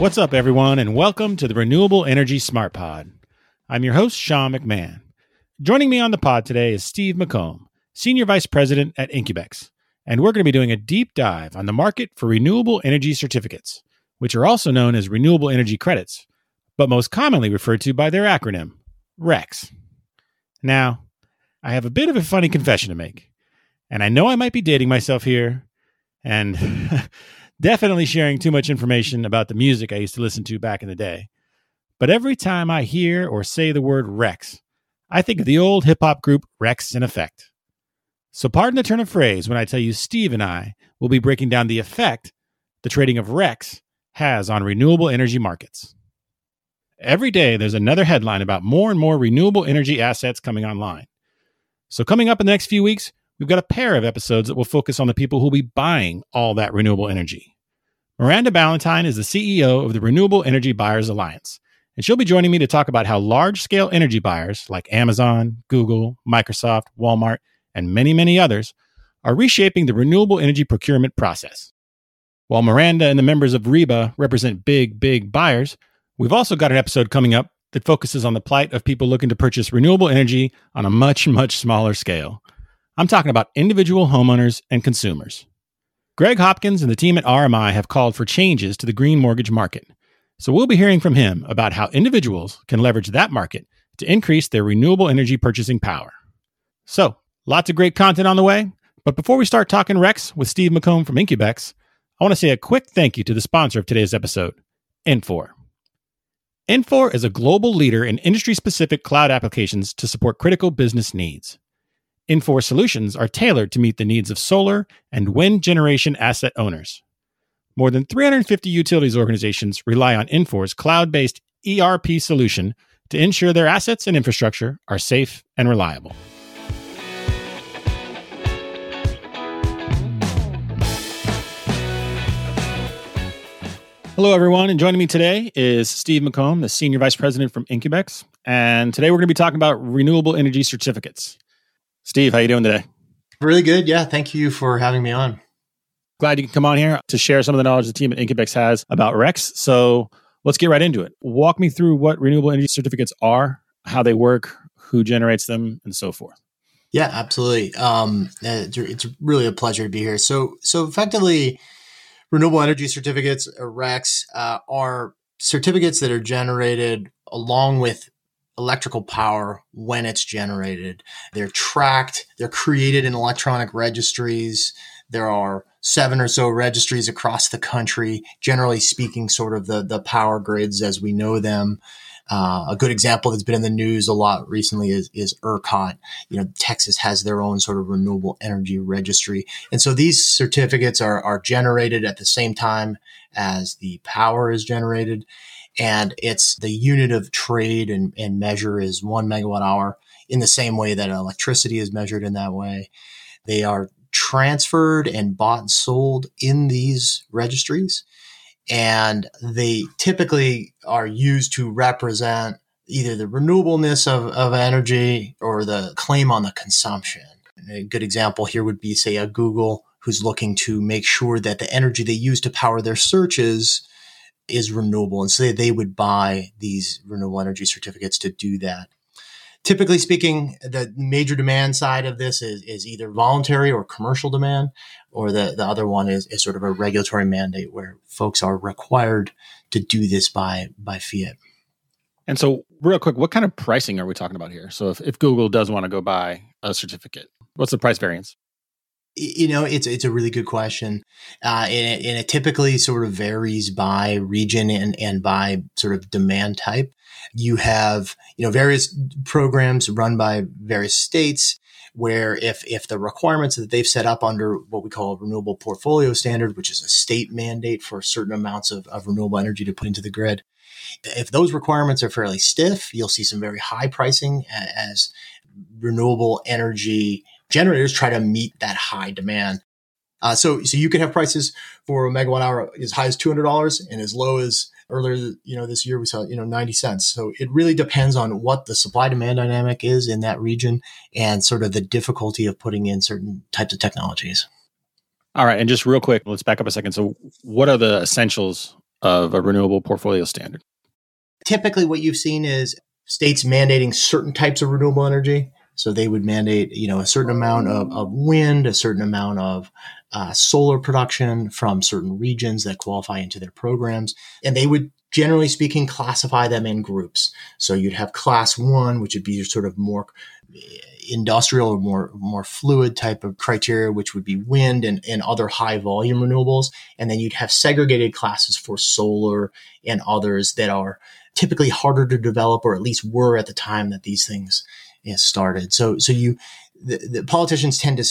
What's up, everyone, and welcome to the Renewable Energy Smart Pod. I'm your host, Sean McMahon. Joining me on the pod today is Steve McComb, Senior Vice President at Incubex, and we're going to be doing a deep dive on the market for renewable energy certificates, which are also known as renewable energy credits, but most commonly referred to by their acronym, RECs. Now, I have a bit of a funny confession to make, and I know I might be dating myself here, and definitely sharing too much information about the music I used to listen to back in the day. But every time I hear or say the word RECs, I think of the old hip hop group Wreckx-n-Effect. So, pardon the turn of phrase when I tell you Steve and I will be breaking down the effect the trading of RECs has on renewable energy markets. Every day, there's another headline about more and more renewable energy assets coming online. So, coming up in the next few weeks, we've got a pair of episodes that will focus on the people who will be buying all that renewable energy. Miranda Ballentine is the CEO of the Renewable Energy Buyers Alliance, and she'll be joining me to talk about how large scale energy buyers like Amazon, Google, Microsoft, Walmart, and many, many others are reshaping the renewable energy procurement process. While Miranda and the members of REBA represent big, big buyers, we've also got an episode coming up that focuses on the plight of people looking to purchase renewable energy on a much, much smaller scale. I'm talking about individual homeowners and consumers. Greg Hopkins and the team at RMI have called for changes to the green mortgage market. So we'll be hearing from him about how individuals can leverage that market to increase their renewable energy purchasing power. So, lots of great content on the way. But before we start talking RECs with Steve McComb from Incubex, I want to say a quick thank you to the sponsor of today's episode, Infor. Infor is a global leader in industry specific cloud applications to support critical business needs. Infor solutions are tailored to meet the needs of solar and wind generation asset owners. More than 350 utilities organizations rely on Infor's cloud based ERP solution to ensure their assets and infrastructure are safe and reliable. Hello, everyone, and joining me today is Steve McComb, the Senior Vice President from Incubex. And today we're going to be talking about renewable energy certificates. Steve, how are you doing today? Really good. Yeah. Thank you for having me on. Glad you can come on here to share some of the knowledge the team at Incubex has about RECs. So let's get right into it. Walk me through what renewable energy certificates are, how they work, who generates them, and so forth. Yeah, absolutely. Um, it's really a pleasure to be here. So, so effectively, renewable energy certificates, or RECs, uh, are certificates that are generated along with electrical power when it's generated. They're tracked, they're created in electronic registries. There are seven or so registries across the country, generally speaking, sort of the, the power grids as we know them. Uh, a good example that's been in the news a lot recently is, is ERCOT. You know, Texas has their own sort of renewable energy registry. And so these certificates are, are generated at the same time as the power is generated and it's the unit of trade and, and measure is one megawatt hour in the same way that electricity is measured in that way. They are transferred and bought and sold in these registries. And they typically are used to represent either the renewableness of, of energy or the claim on the consumption. A good example here would be, say, a Google who's looking to make sure that the energy they use to power their searches is renewable. And so they, they would buy these renewable energy certificates to do that. Typically speaking, the major demand side of this is, is either voluntary or commercial demand, or the, the other one is, is sort of a regulatory mandate where folks are required to do this by, by fiat. And so, real quick, what kind of pricing are we talking about here? So, if, if Google does want to go buy a certificate, what's the price variance? You know, it's it's a really good question, uh, and, it, and, it, typically sort of varies by region and and by sort of demand type. You have you know various programs run by various states where if if the requirements that they've set up under what we call a renewable portfolio standard, which is a state mandate for certain amounts of, of renewable energy to put into the grid, if those requirements are fairly stiff, you'll see some very high pricing as renewable energy generators try to meet that high demand. Uh, so, so you can have prices for a megawatt hour as high as two hundred dollars and as low as earlier, you know, this year we saw, you know, ninety cents. So it really depends on what the supply demand dynamic is in that region and sort of the difficulty of putting in certain types of technologies. All right, and just real quick, let's back up a second. So, what are the essentials of a renewable portfolio standard? Typically, what you've seen is states mandating certain types of renewable energy. So they would mandate, you know, a certain amount of, of wind, a certain amount of uh, solar production from certain regions that qualify into their programs, and they would generally speaking, classify them in groups. So you'd have class one, which would be your sort of more industrial or more more fluid type of criteria, which would be wind and, and other high volume renewables. And then you'd have segregated classes for solar and others that are typically harder to develop or at least were at the time that these things started. So so you the, the politicians tend to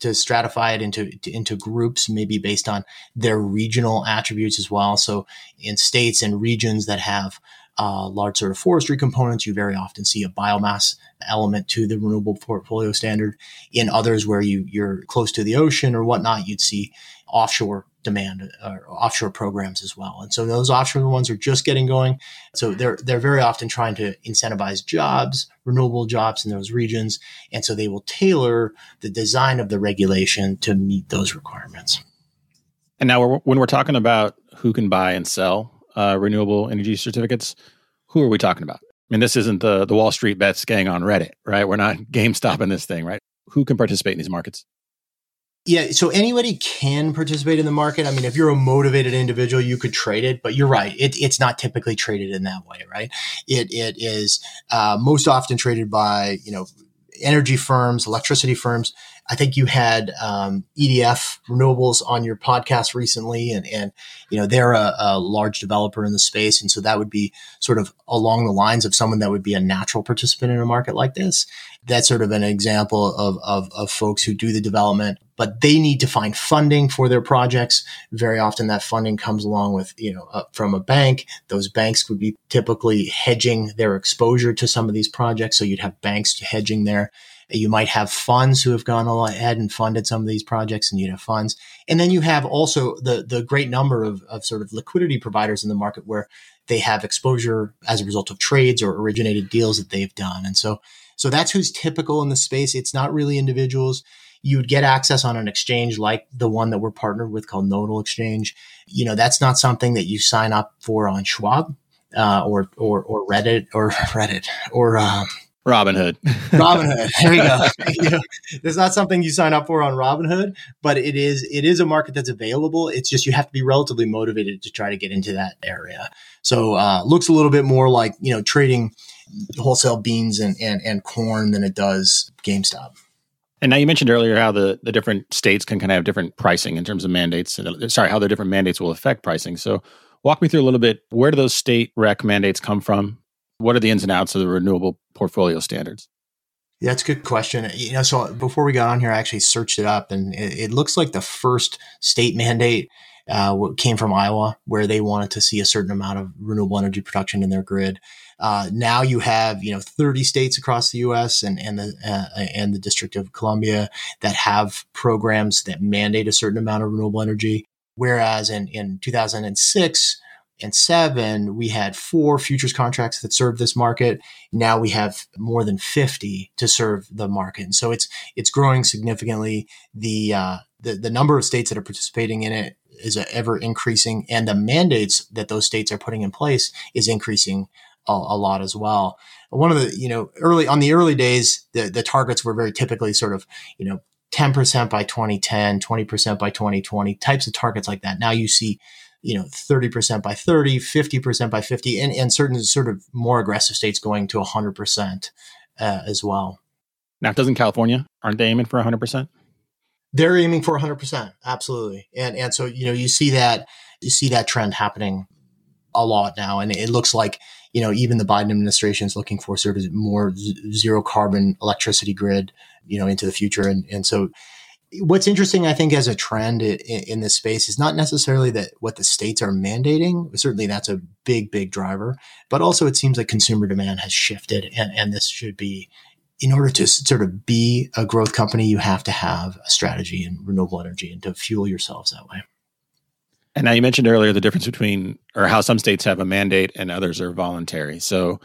to stratify it into into groups, maybe based on their regional attributes as well. So in states and regions that have uh, large sort of forestry components, you very often see a biomass element to the renewable portfolio standard. In others where you you're close to the ocean or whatnot, you'd see offshore demand or offshore programs as well. And so those offshore ones are just getting going. So they're they're very often trying to incentivize jobs, renewable jobs in those regions, and so they will tailor the design of the regulation to meet those requirements. And now, we're, when we're talking about who can buy and sell uh, renewable energy certificates, who are we talking about? I mean, this isn't the the Wall Street bets gang on Reddit, right? We're not GameStop in this thing, right? Who can participate in these markets? Yeah, so anybody can participate in the market. I mean, if you're a motivated individual, you could trade it, but you're right; it, it's not typically traded in that way, right? It it is uh, most often traded by you know energy firms, electricity firms. I think you had um, EDF Renewables on your podcast recently, and and you know they're a, a, large developer in the space, and so that would be sort of along the lines of someone that would be a natural participant in a market like this. That's sort of an example of, of, of folks who do the development, but they need to find funding for their projects. Very often, that funding comes along with you know uh, from a bank. Those banks would be typically hedging their exposure to some of these projects, so you'd have banks hedging there you might have funds who have gone ahead and funded some of these projects and you have funds. And then you have also the, the great number of, of sort of liquidity providers in the market where they have exposure as a result of trades or originated deals that they've done. And so, so that's who's typical in the space. It's not really individuals. You would get access on an exchange like the one that we're partnered with called Nodal Exchange. You know, that's not something that you sign up for on Schwab. Uh, or, or, or Reddit or Reddit or, um, Robinhood. Robinhood. There you go. you know, it's not something you sign up for on Robinhood, but it is it is a market that's available. It's just you have to be relatively motivated to try to get into that area. So uh, looks a little bit more like you know trading wholesale beans and, and, and corn than it does GameStop. And now you mentioned earlier how the, the different states can kind of have different pricing in terms of mandates. Sorry, how the different mandates will affect pricing. So walk me through a little bit. Where do those state rec mandates come from? What are the ins and outs of the renewable portfolio standards? That's a good question. You know, so before we got on here, I actually searched it up, and it, it looks like the first state mandate uh, came from Iowa, where they wanted to see a certain amount of renewable energy production in their grid. Uh, now you have you know 30 states across the U.S. and and the uh, and the District of Columbia that have programs that mandate a certain amount of renewable energy. Whereas in in 2006 and seven, we had four futures contracts that served this market. Now we have more than 50 to serve the market. And so it's, it's growing significantly. The, uh, the, the number of states that are participating in it is ever increasing and the mandates that those states are putting in place is increasing a, a lot as well. One of the, you know, early on the early days, the, the targets were very typically sort of, you know, 10% by 2010, 20% by 2020 types of targets like that. Now you see you know 30% by 30 50% by 50 and, and certain sort of more aggressive states going to 100% uh, as well. Now doesn't california aren't they aiming for 100% they're aiming for 100% absolutely. And and so you know you see that you see that trend happening a lot now and it looks like you know even the biden administration is looking for sort of more z- zero carbon electricity grid you know into the future and and so what's interesting, I think, as a trend in, in, this space is not necessarily that what the states are mandating. Certainly, that's a big, big driver. But also, it seems like consumer demand has shifted, and, and this should be. In order to sort of be a growth company, you have to have a strategy in renewable energy and to fuel yourselves that way. And now you mentioned earlier the difference between, or how some states have a mandate and others are voluntary. So,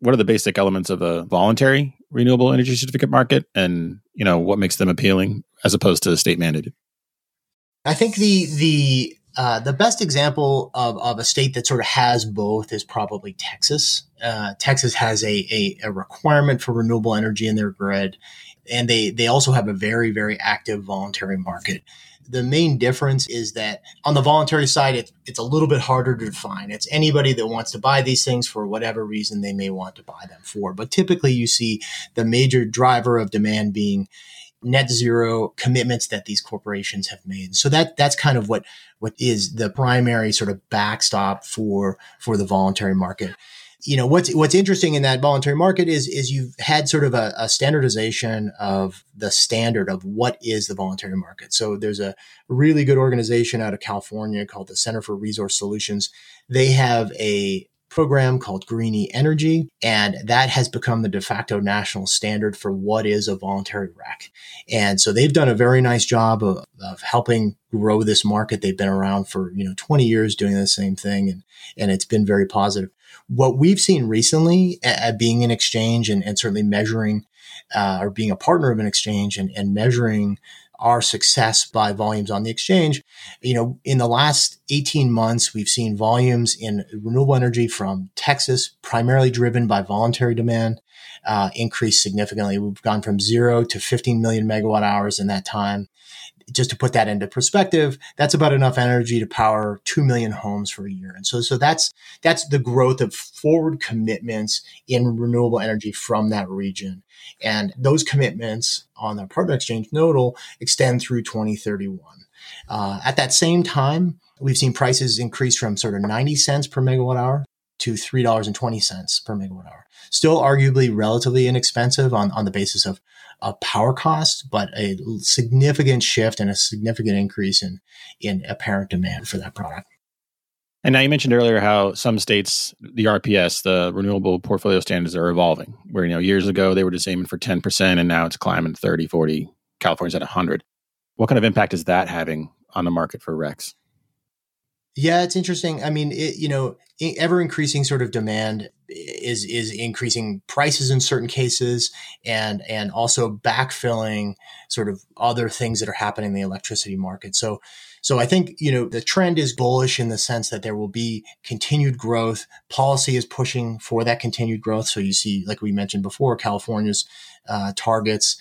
what are the basic elements of a voluntary renewable energy certificate market, and you know what makes them appealing as opposed to state mandated? I think the the Uh, the best example of, of a state that sort of has both is probably Texas. Uh, Texas has a, a, a, requirement for renewable energy in their grid, and they, they also have a very, very active voluntary market. The main difference is that on the voluntary side, it, it's a little bit harder to define. It's anybody that wants to buy these things for whatever reason they may want to buy them for. But typically, you see the major driver of demand being net zero commitments that these corporations have made. So that that's kind of what what is the primary sort of backstop for for the voluntary market. You know what's what's interesting in that voluntary market is is you've had sort of a, a standardization of the standard of what is the voluntary market. So there's a really good organization out of California called the Center for Resource Solutions. They have a program called Green-e Energy, and that has become the de facto national standard for what is a voluntary REC. And so they've done a very nice job of, of helping grow this market. They've been around for you know 20 years doing the same thing, and and it's been very positive. What we've seen recently at, being an exchange and, and certainly measuring uh, or being a partner of an exchange and, and measuring our success by volumes on the exchange. You know, in the last 18 months, we've seen volumes in renewable energy from Texas, primarily driven by voluntary demand, uh, increase significantly. We've gone from zero to 15 million megawatt hours in that time just to put that into perspective, that's about enough energy to power 2 million homes for a year. And so, so that's, that's the growth of forward commitments in renewable energy from that region. And those commitments on the partner exchange nodal extend through 2031. Uh, at that same time, we've seen prices increase from sort of 90 cents per megawatt hour to $3.20 per megawatt hour. Still arguably relatively inexpensive on, on the basis of a power cost, but a significant shift and a significant increase in, in apparent demand for that product. And now you mentioned earlier how some states, the RPS, the renewable portfolio standards are evolving, where, you know, years ago they were just aiming for 10% and now it's climbing 30, 40, California's at 100. What kind of impact is that having on the market for RECs? Yeah, it's interesting. I mean, it, you know, ever increasing sort of demand is is increasing prices in certain cases, and and also backfilling sort of other things that are happening in the electricity market. So, so I think you know the trend is bullish in the sense that there will be continued growth. Policy is pushing for that continued growth. So you see, like we mentioned before, California's uh, targets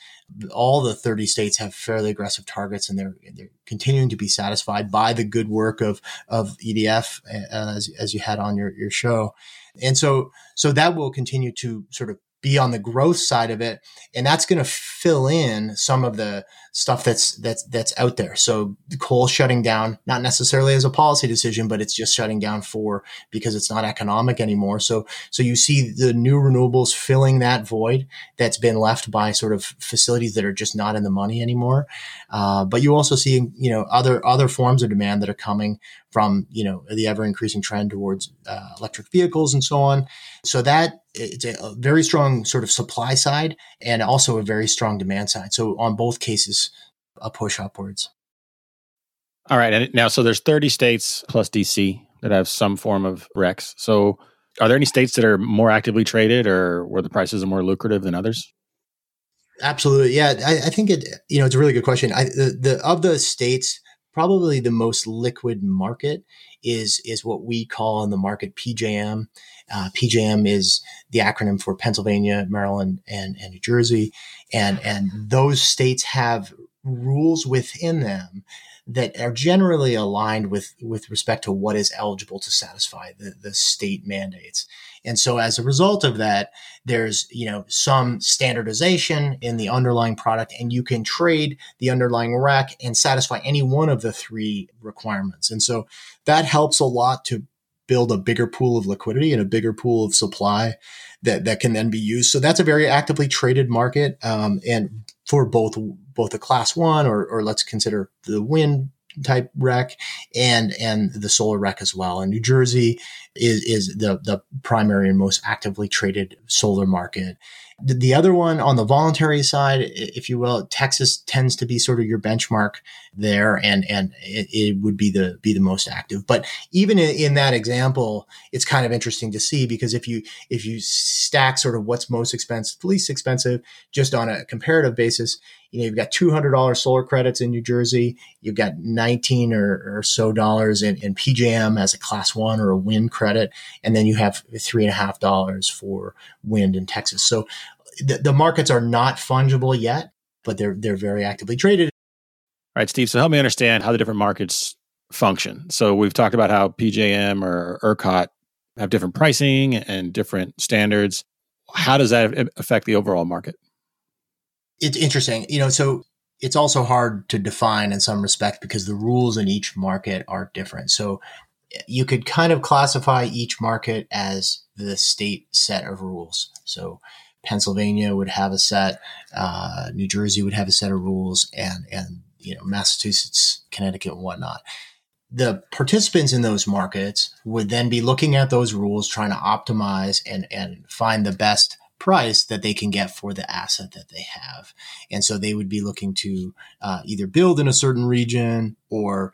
all the 30 states have fairly aggressive targets and they're, they're continuing to be satisfied by the good work of, of EDF uh, as, as you had on your, your show. And so, so that will continue to sort of be on the growth side of it and that's going to fill in some of the stuff that's that's that's out there. So coal shutting down not necessarily as a policy decision but it's just shutting down for because it's not economic anymore. So so you see the new renewables filling that void that's been left by sort of facilities that are just not in the money anymore uh, but you also see you know other other forms of demand that are coming from you know the ever increasing trend towards uh, electric vehicles and so on so that it's a very strong sort of supply side and also a very strong demand side. So on both cases, a push upwards. All right. And now, so there's 30 states plus DC that have some form of RECs. So are there any states that are more actively traded or where the prices are more lucrative than others? Absolutely. Yeah. I, I think it, you know, it's a really good question. I, the, the, of the states, probably the most liquid market is, is what we call in the market PJM. Uh, PJM is the acronym for Pennsylvania, Maryland, and, and New Jersey. And, and those states have rules within them that are generally aligned with, with respect to what is eligible to satisfy the, the state mandates. And so as a result of that, there's, you know, some standardization in the underlying product and you can trade the underlying rack and satisfy any one of the three requirements. And so that helps a lot to build a bigger pool of liquidity and a bigger pool of supply that, that can then be used. So that's a very actively traded market. Um, and for both, both a class one or, or let's consider the wind type REC and, and the solar REC as well. And New Jersey is, is the, the primary and most actively traded solar market. The, the other one on the voluntary side, if you will, Texas tends to be sort of your benchmark there, and and it, it would be the be the most active. But even in, that example, it's kind of interesting to see because if you if you stack sort of what's most expensive, least expensive, just on a comparative basis, you know, you've got $200 solar credits in New Jersey. You've got 19 or, or so dollars in, in, PJM as a class one or a wind credit. And then you have three and a half dollars for wind in Texas. So the, the markets are not fungible yet, but they're, they're very actively traded. All right, Steve. So help me understand how the different markets function. So we've talked about how PJM or ERCOT have different pricing and different standards. How does that affect the overall market? It's interesting, you know, so it's also hard to define in some respect because the rules in each market are different. So you could kind of classify each market as the state set of rules. So Pennsylvania would have a set, uh, New Jersey would have a set of rules, and and you know Massachusetts, Connecticut, and whatnot. The participants in those markets would then be looking at those rules, trying to optimize and and find the best price that they can get for the asset that they have. And so they would be looking to uh, either build in a certain region or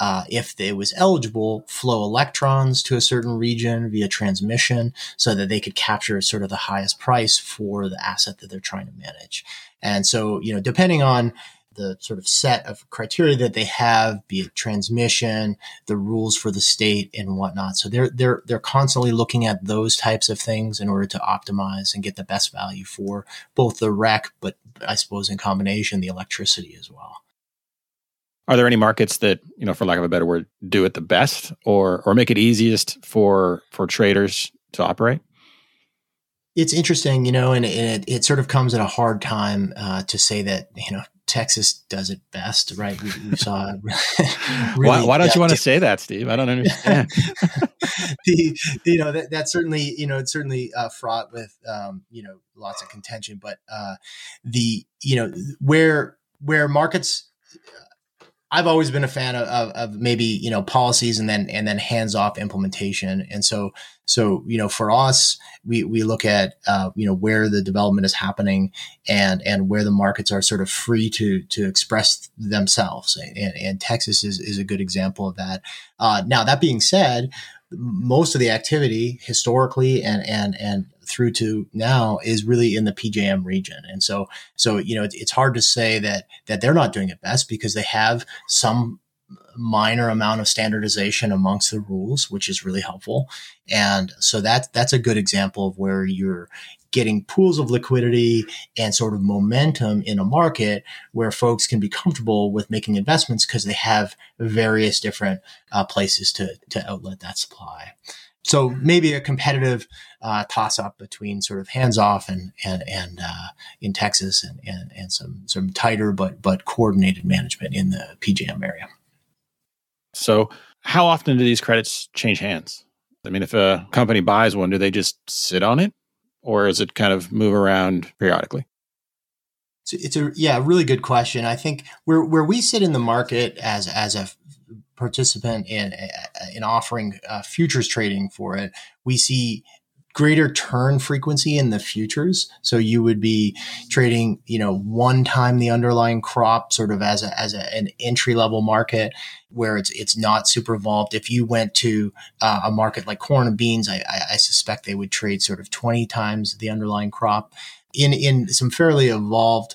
uh, if it was eligible, flow electrons to a certain region via transmission so that they could capture sort of the highest price for the asset that they're trying to manage. And so, you know, depending on the sort of set of criteria that they have, be it transmission, the rules for the state and whatnot. So they're they're they're constantly looking at those types of things in order to optimize and get the best value for both the REC, but I suppose in combination the electricity as well. Are there any markets that, you know, for lack of a better word, do it the best or or make it easiest for for traders to operate? It's interesting, you know, and, it, it, sort of comes at a hard time uh, to say that, you know, Texas does it best, right? We, we saw. really why, why, don't you want to say that, Steve? I don't understand. the you know that that's certainly you know it's certainly uh, fraught with um, you know lots of contention, but uh, the you know where where markets I've always been a fan of, of, of, maybe you know policies and then and then hands off implementation. And so so you know for us, we we look at uh, you know where the development is happening and and where the markets are sort of free to to express themselves. And, and Texas is is a good example of that. Uh, now that being said, most of the activity historically and and and through to now is really in the PJM region. And so, so, you know, it's hard to say that, that they're not doing it best because they have some minor amount of standardization amongst the rules, which is really helpful. And so that, that's a good example of where you're getting pools of liquidity and sort of momentum in a market where folks can be comfortable with making investments because they have various different uh, places to, to outlet that supply. So maybe a competitive uh, toss up between sort of hands off and and and uh, in Texas and, and and some some tighter but but coordinated management in the PJM area. So how often do these credits change hands? I mean, if a company buys one, do they just sit on it, or is it kind of move around periodically? It's a yeah, really good question. I think where where we sit in the market as as a participant in in offering uh, futures trading for it, we see greater turn frequency in the futures. So you would be trading, you know, one time the underlying crop sort of as a, as a, an entry level market where it's, it's not super evolved. If you went to uh, a market like corn and beans, I, I, I suspect they would trade sort of 20 times the underlying crop in, in some fairly evolved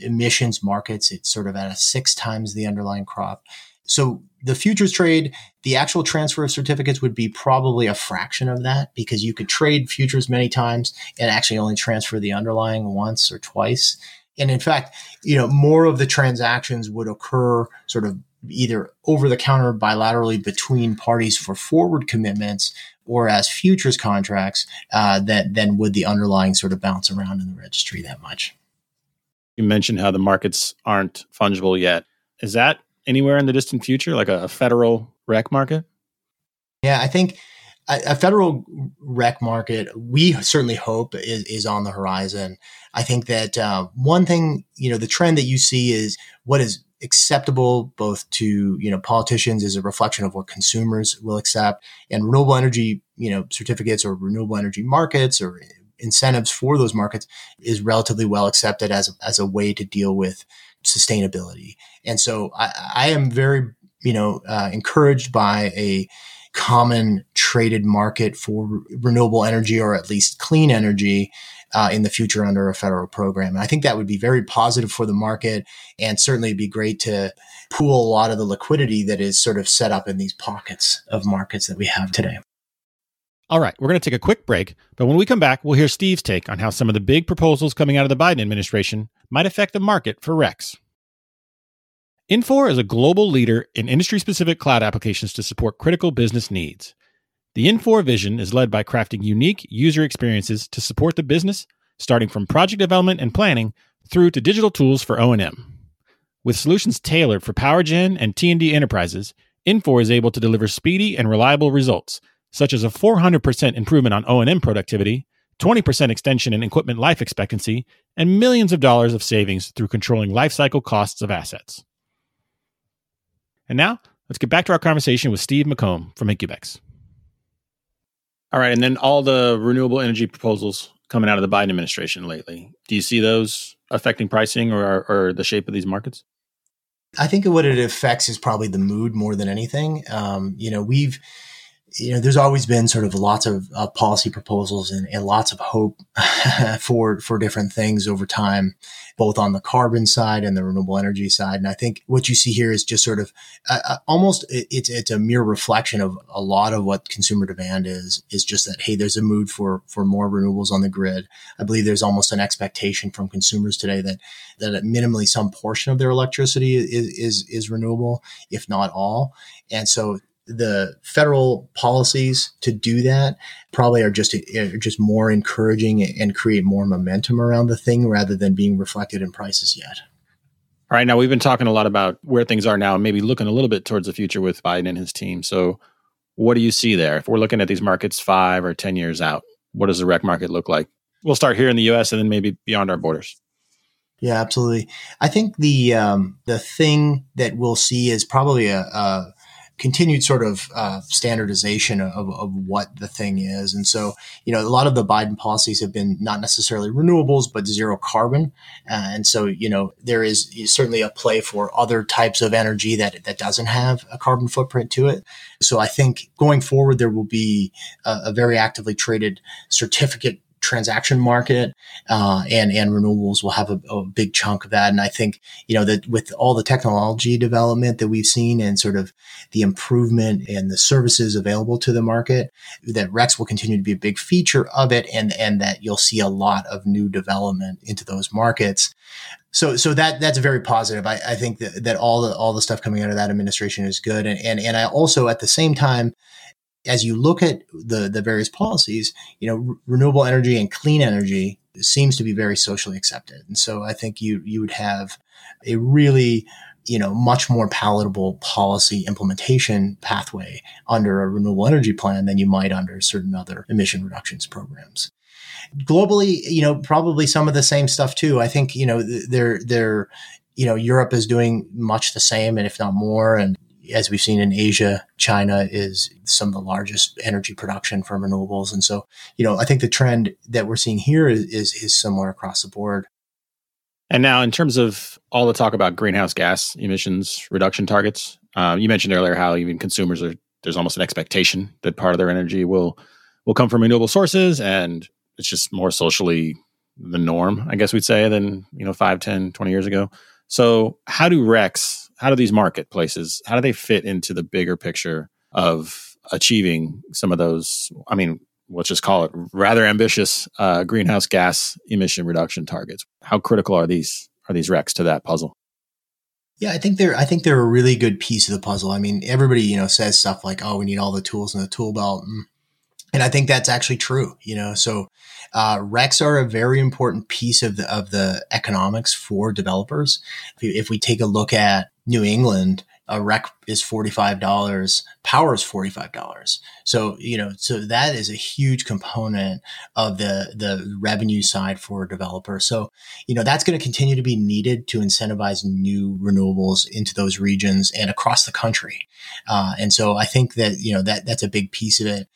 emissions markets. It's sort of at a six times the underlying crop. So the futures trade, the actual transfer of certificates would be probably a fraction of that because you could trade futures many times and actually only transfer the underlying once or twice. And in fact, you know, more of the transactions would occur sort of either over the counter bilaterally between parties for forward commitments or as futures contracts uh, that then would the underlying sort of bounce around in the registry that much. You mentioned how the markets aren't fungible yet. Is that anywhere in the distant future, like a, a federal REC market? Yeah, I think a, federal REC market, we certainly hope is, is on the horizon. I think that uh, one thing, you know, the trend that you see is what is acceptable both to you know politicians is a reflection of what consumers will accept and renewable energy you know certificates or renewable energy markets or incentives for those markets is relatively well accepted as, as a way to deal with sustainability. And so I, I am very, you know, uh, encouraged by a common traded market for renewable energy or at least clean energy uh, in the future under a federal program. And I think that would be very positive for the market and certainly be great to pool a lot of the liquidity that is sort of set up in these pockets of markets that we have today. All right, we're going to take a quick break, but when we come back, we'll hear Steve's take on how some of the big proposals coming out of the Biden administration might affect the market for RECs. Infor is a global leader in industry specific cloud applications to support critical business needs. The Infor vision is led by crafting unique user experiences to support the business, starting from project development and planning through to digital tools for O&M. With solutions tailored for power gen and T&D enterprises, Infor is able to deliver speedy and reliable results, such as a 400% improvement on O&M productivity, 20% extension in equipment life expectancy, and millions of dollars of savings through controlling lifecycle costs of assets. And now, let's get back to our conversation with Steve McComb from Incubex. All right, and then all the renewable energy proposals coming out of the Biden administration lately. Do you see those affecting pricing or, or the shape of these markets? I think what it affects is probably the mood more than anything. Um, you know, we've you know, there's always been sort of lots of uh, policy proposals and, and, lots of hope for for different things over time, both on the carbon side and the renewable energy side. And I think what you see here is just sort of uh, uh almost it's it's a mere reflection of a lot of what consumer demand is. Is just that hey, there's a mood for for more renewables on the grid. I believe there's almost an expectation from consumers today that that at minimally some portion of their electricity is is, is renewable, if not all. And so the federal policies to do that probably are just are just more encouraging and create more momentum around the thing rather than being reflected in prices yet. All right, now we've been talking a lot about where things are now, and maybe looking a little bit towards the future with Biden and his team. So, what do you see there? If we're looking at these markets five or ten years out, what does the rec market look like? We'll start here in the U.S. and then maybe beyond our borders. Yeah, absolutely. I think the um, the thing that we'll see is probably a, a continued sort of uh, standardization of, of what the thing is. And so, you know, a lot of the Biden policies have been not necessarily renewables, but zero carbon. Uh, and so, you know, there is certainly a play for other types of energy that, that doesn't have a carbon footprint to it. So I think going forward, there will be a, a very actively traded certificate transaction market, uh, and and renewables will have a, a, big chunk of that. And I think you know that with all the technology development that we've seen and sort of the improvement and the services available to the market, that RECs will continue to be a big feature of it, and and that you'll see a lot of new development into those markets. So, so that that's very positive. I, I think that, that all the all the stuff coming out of that administration is good, and and and I also at the same time as you look at the the various policies, you know, re- renewable energy and clean energy seems to be very socially accepted, and so I think you you would have a really you know much more palatable policy implementation pathway under a renewable energy plan than you might under certain other emission reductions programs. Globally you know probably some of the same stuff too. I think you know they're they're you know europe is doing much the same and if not more and as we've seen in Asia, China is some of the largest energy production from renewables. And so, you know, I think the trend that we're seeing here is, is, is similar across the board. And now, in terms of all the talk about greenhouse gas emissions reduction targets, um, you mentioned earlier how even consumers are there's almost an expectation that part of their energy will will come from renewable sources, and it's just more socially the norm, I guess we'd say, than you know 5, 10, 20 years ago. So, how do RECs how do these marketplaces how do they fit into the bigger picture of achieving some of those i mean let's just call it rather ambitious uh, greenhouse gas emission reduction targets how critical are these are these RECs to that puzzle yeah, I think they're I think they're a really good piece of the puzzle. I mean, everybody you know says stuff like, "Oh, we need all the tools in the tool belt," and I think that's actually true. You know, so uh, RECs are a very important piece of the of the economics for developers. If, if we take a look at New England a REC is $45, power is $45. So, you know, so that is a huge component of the, the revenue side for a developer. So, you know, that's going to continue to be needed to incentivize new renewables into those regions and across the country. Uh, and so I think that, you know, that, that's a big piece of it.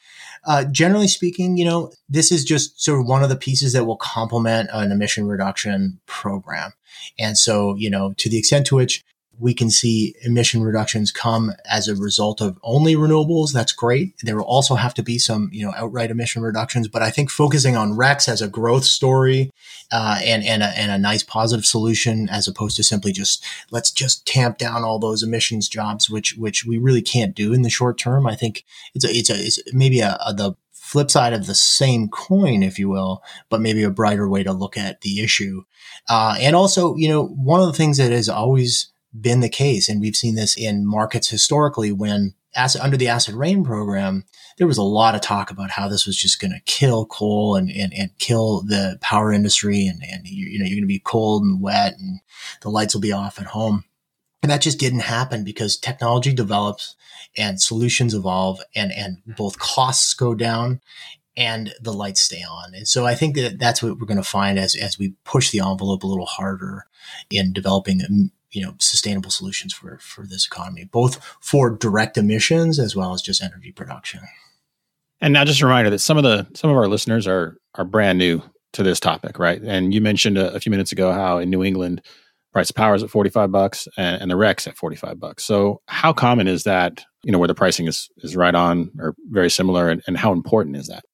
Uh, generally speaking, you know, this is just sort of one of the pieces that will complement an emission reduction program. And so, you know, to the extent to which we can see emission reductions come as a result of only renewables. That's great. There will also have to be some, you know, outright emission reductions. But I think focusing on RECs as a growth story uh, and and a, and a nice positive solution, as opposed to simply just let's just tamp down all those emissions jobs, which which we really can't do in the short term. I think it's a it's a it's maybe a, a the flip side of the same coin, if you will, but maybe a brighter way to look at the issue. Uh, and also, you know, one of the things that is always been the case. And we've seen this in markets historically when acid, under the acid rain program, there was a lot of talk about how this was just going to kill coal and, and, and kill the power industry. And, and you, you know, you're going to be cold and wet and the lights will be off at home. And that just didn't happen because technology develops and solutions evolve and, and mm-hmm. both costs go down and the lights stay on. And so I think that that's what we're going to find as, as we push the envelope a little harder in developing you know sustainable solutions for for this economy, both for direct emissions as well as just energy production. And now, just a reminder that some of the some of our listeners are are brand new to this topic, right? And you mentioned a, a few minutes ago how in New England, price of power is at forty five bucks, and, and the REC's at forty five bucks. So, how common is that? You know, where the pricing is is right on or very similar, and, and how important is that?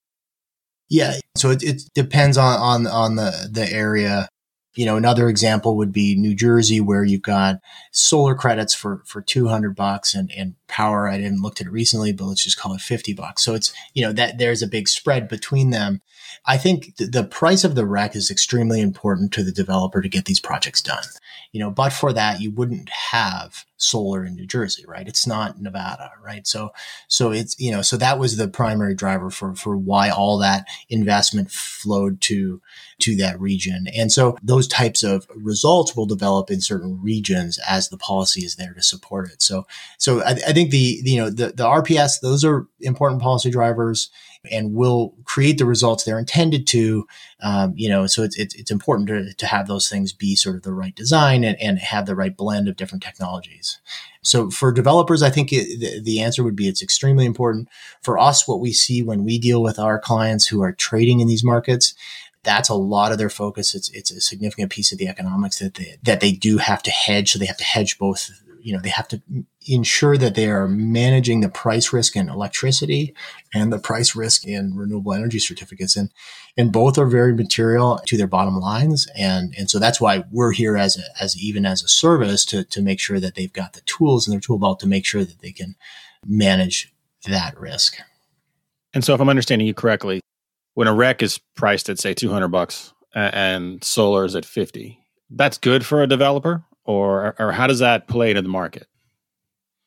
Yeah, so it, it depends on on on the the area you know, another example would be New Jersey, where you've got solar credits for, for 200 bucks and, and power. I didn't looked at it recently, but let's just call it 50 bucks. So it's, you know, that there's a big spread between them. I think th- the price of the REC is extremely important to the developer to get these projects done. You know, but for that, you wouldn't have solar in New Jersey, right? It's not Nevada, right? So, so it's, you know, so that was the primary driver for, for why all that investment flowed to, to that region. And so those types of results will develop in certain regions as the policy is there to support it. So, so I, I think the, you know, the, the RPS, those are important policy drivers and will create the results they're intended to. Um, you know, so it's, it's, it's important to, to have those things be sort of the right design and, and have the right blend of different technologies. So for developers, I think it, the, the answer would be it's extremely important. For us, what we see when we deal with our clients who are trading in these markets, that's a lot of their focus. It's it's a significant piece of the economics that they that they do have to hedge. So they have to hedge both you know, they have to ensure that they are managing the price risk in electricity and the price risk in renewable energy certificates. And, and both are very material to their bottom lines. And, and so that's why we're here as a, as even as a service to, to make sure that they've got the tools in their tool belt to make sure that they can manage that risk. And so if I'm understanding you correctly, when a REC is priced at say 200 bucks and solar is at 50, that's good for a developer or or how does that play to the market?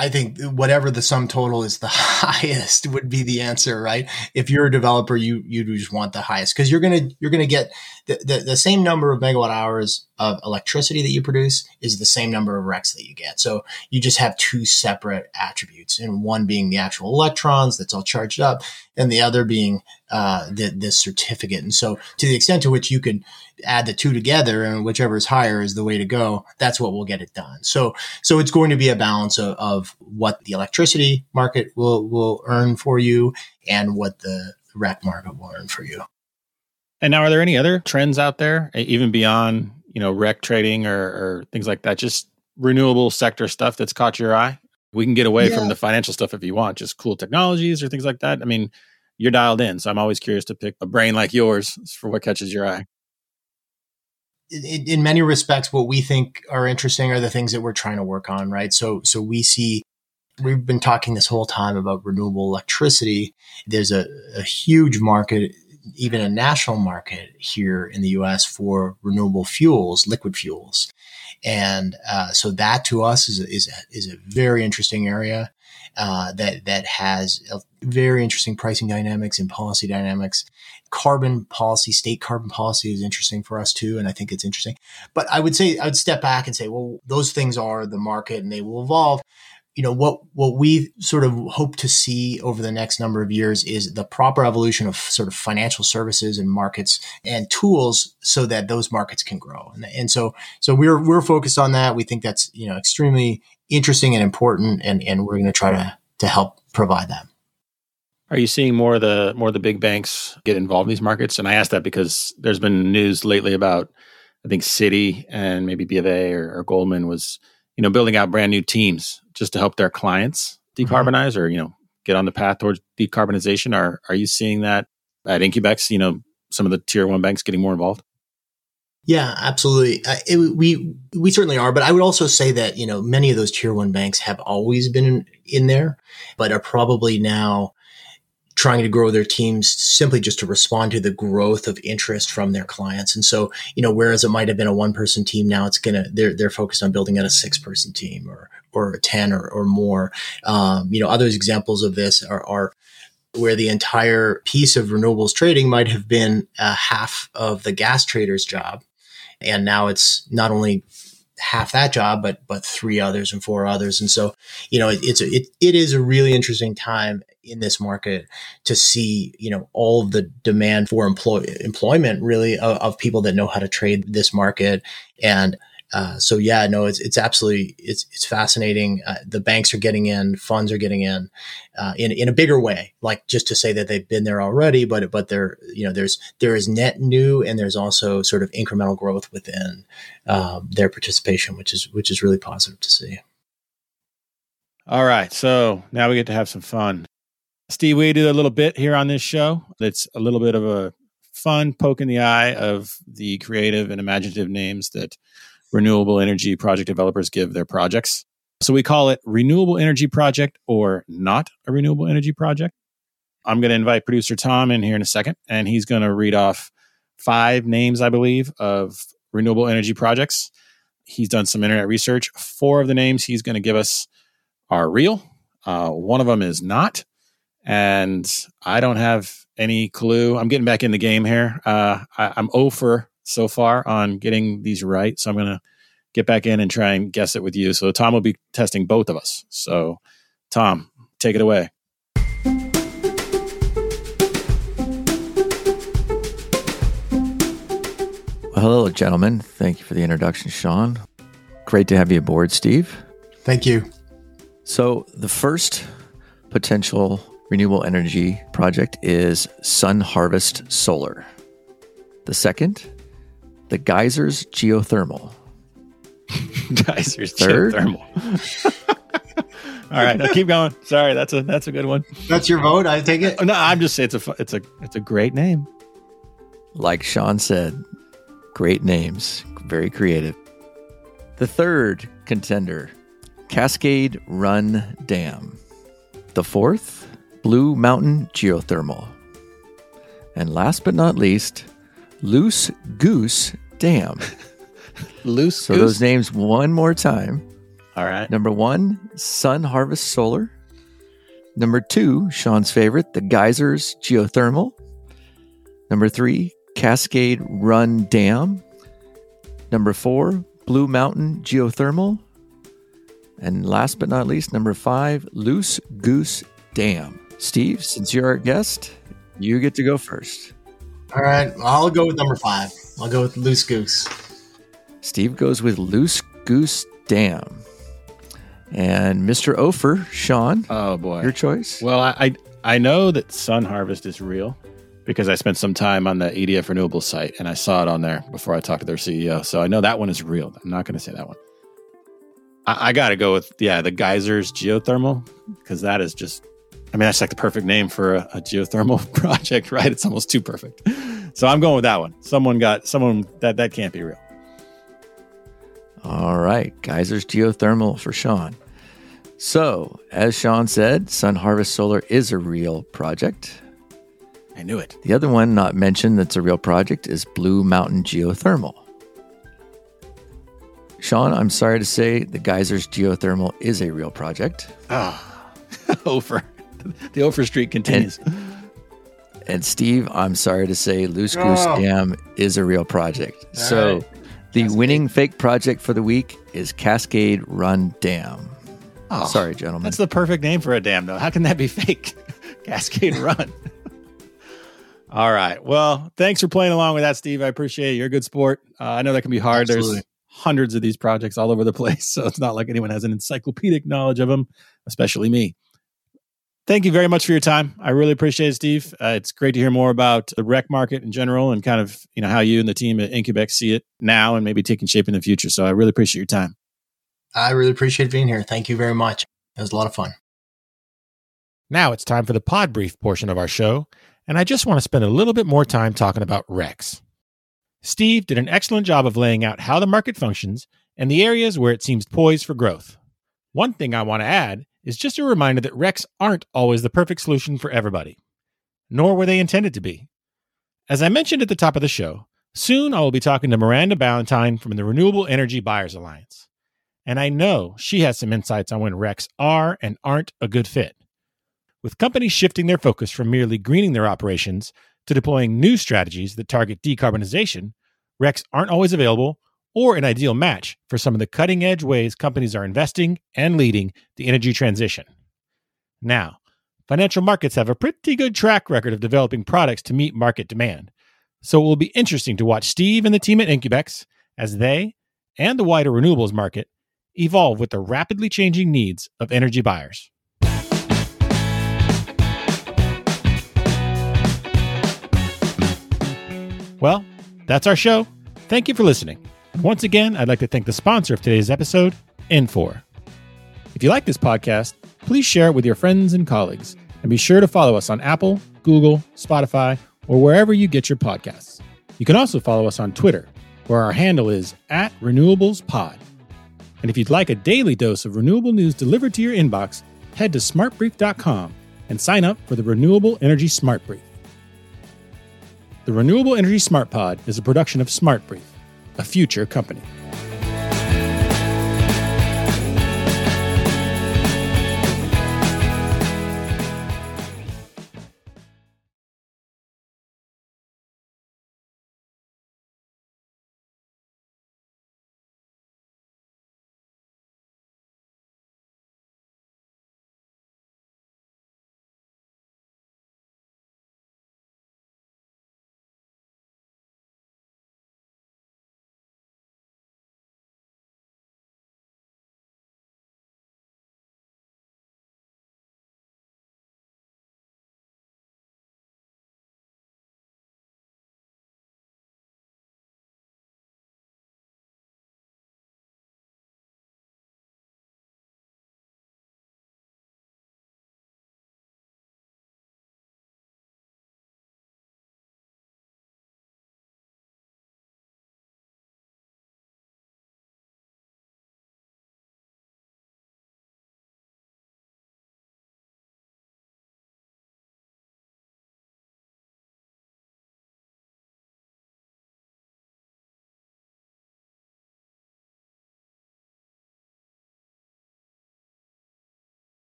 I think whatever the sum total is the highest would be the answer, right? If you're a developer, you you just want the highest because you're gonna you're gonna get the, the, the same number of megawatt hours of electricity that you produce is the same number of RECs that you get. So you just have two separate attributes, and one being the actual electrons that's all charged up, and the other being uh, the the certificate. And so to the extent to which you can add the two together and whichever is higher is the way to go, that's what will get it done. So so it's going to be a balance of, of what the electricity market will will earn for you and what the REC market will earn for you. And now, are there any other trends out there, even beyond you know REC trading or, or things like that? Just renewable sector stuff that's caught your eye. We can get away yeah. from the financial stuff if you want, just cool technologies or things like that. I mean, you're dialed in, so I'm always curious to pick a brain like yours for what catches your eye. In, in many respects, what we think are interesting are the things that we're trying to work on, right? So, so we see we've been talking this whole time about renewable electricity. There's a, a huge market even a national market here in the US for renewable fuels, liquid fuels. And uh, so that to us is a, is a, is a very interesting area uh, that that has very interesting pricing dynamics and policy dynamics. Carbon policy, state carbon policy is interesting for us too, and I think it's interesting. But I would say I would step back and say, well, those things are the market and they will evolve you know what what we sort of hope to see over the next number of years is the proper evolution of sort of financial services and markets and tools so that those markets can grow. And, and so so we're we're focused on that. We think that's you know extremely interesting and important and and we're going to try to to help provide that. Are you seeing more of the more of the big banks get involved in these markets? And i ask that because there's been news lately about i think citi and maybe b of a or, or goldman was you know building out brand new teams just to help their clients mm-hmm. decarbonize mm-hmm. or you know get on the path towards decarbonization are are you seeing that at incubex you know some of the tier one banks getting more involved yeah, absolutely. Uh, it, we we certainly are, but I would also say that you know many of those tier one banks have always been in, in there, but are probably now trying to grow their teams simply just to respond to the growth of interest from their clients. And so, you know, whereas it might have been a one person team, now it's gonna they're they're focused on building out a six person team or or a ten or, or more. Um, you know, other examples of this are, are where the entire piece of renewables trading might have been uh, half of the gas trader's job, and now it's not only half that job, but but three others and four others. And so, you know, it, it's a, it, it is a really interesting time in this market to see, you know, all the demand for employ employment really of, of people that know how to trade this market and uh, so yeah, no, it's it's absolutely it's it's fascinating. Uh, the banks are getting in, funds are getting in, uh, in in a bigger way. Like just to say that they've been there already, but but there you know there's there is net new and there's also sort of incremental growth within um, their participation, which is which is really positive to see. All right, so now we get to have some fun. Steve, we do a little bit here on this show. It's a little bit of a fun poke in the eye of the creative and imaginative names that renewable energy project developers give their projects. So we call it renewable energy project or not a renewable energy project. I'm going to invite producer Tom in here in a second, and he's going to read off five names, I believe, of renewable energy projects. He's done some internet research. Four of the names he's going to give us are real. Uh, one of them is not. And I don't have any clue. I'm getting back in the game here. Uh, I, I'm over so far on getting these right. So I'm going to get back in and try and guess it with you. So Tom will be testing both of us. So, Tom, take it away. Well, hello, gentlemen. Thank you for the introduction, Sean. Great to have you aboard, Steve. Thank you. So, the first potential renewable energy project is Sun Harvest Solar. The second the geysers geothermal. geysers Third? geothermal. All right, now keep going. Sorry, that's a that's a good one. That's your vote. I take it. Uh, no, I'm just saying it's a it's a it's a great name. Like Sean said, great names, very creative. The third contender, Cascade Run Dam. The fourth, Blue Mountain Geothermal. And last but not least, Loose Goose Dam. Loose So Goose. those names one more time. All right. Number one, Sun Harvest Solar. Number two, Sean's favorite, the Geysers Geothermal. Number three, Cascade Run Dam. Number four, Blue Mountain Geothermal. And last but not least, number five, Loose Goose Dam. Steve, since you're our guest, you get to go first. All right, I'll go with number five. I'll go with Loose Goose. Steve goes with Loose Goose Dam. And Mr. Ofer, Sean. Oh boy, your choice. Well, I, I I know that Sun Harvest is real because I spent some time on the EDF Renewable site and I saw it on there before I talked to their CEO. So I know that one is real. I'm not going to say that one. I, I got to go with yeah the geysers geothermal because that is just I mean, that's like the perfect name for a, a, geothermal project, right? It's almost too perfect. So I'm going with that one. Someone got someone that that can't be real. All right, geysers geothermal for Sean. So, as Sean said, Sun Harvest Solar is a real project. I knew it. The other one not mentioned that's a real project is Blue Mountain Geothermal. Sean, I'm sorry to say the geysers geothermal is a real project. Ah, over. The over Street continues. And Steve, I'm sorry to say Loose Goose Oh. Dam is a real project. All so right. the Cascade. winning fake project for the week is Cascade Run Dam. Oh, Sorry, gentlemen. That's the perfect name for a dam, though. How can that be fake? Cascade Run. All right. Well, thanks for playing along with that, Steve. I appreciate it. You're a good sport. Uh, I know that can be hard. There's hundreds of these projects all over the place, so it's not like anyone has an encyclopedic knowledge of them, especially me. Thank you very much for your time. I really appreciate it, Steve. Uh, it's great to hear more about the REC market in general and kind of you know how you and the team at Incubex see it now and maybe taking shape in the future. So I really appreciate your time. I really appreciate being here. Thank you very much. It was a lot of fun. Now it's time for the pod brief portion of our show, and I just want to spend a little bit more time talking about RECs. Steve did an excellent job of laying out how the market functions and the areas where it seems poised for growth. One thing I want to add is just a reminder that RECs aren't always the perfect solution for everybody, nor were they intended to be. As I mentioned at the top of the show, soon I will be talking to Miranda Ballentine from the Renewable Energy Buyers Alliance. And I know she has some insights on when RECs are and aren't a good fit. With companies shifting their focus from merely greening their operations to deploying new strategies that target decarbonization, RECs aren't always available or an ideal match for some of the cutting edge ways companies are investing and leading the energy transition. Now, financial markets have a pretty good track record of developing products to meet market demand. So it will be interesting to watch Steve and the team at Incubex as they and the wider renewables market evolve with the rapidly changing needs of energy buyers. Well, that's our show. Thank you for listening. Once again, I'd like to thank the sponsor of today's episode, Infor. If you like this podcast, please share it with your friends and colleagues, and be sure to follow us on Apple, Google, Spotify, or wherever you get your podcasts. You can also follow us on Twitter, where our handle is at RenewablesPod. And if you'd like a daily dose of renewable news delivered to your inbox, head to smartbrief.com and sign up for the Renewable Energy Smart Brief. The Renewable Energy Smart Pod is a production of Smart Brief, a future company.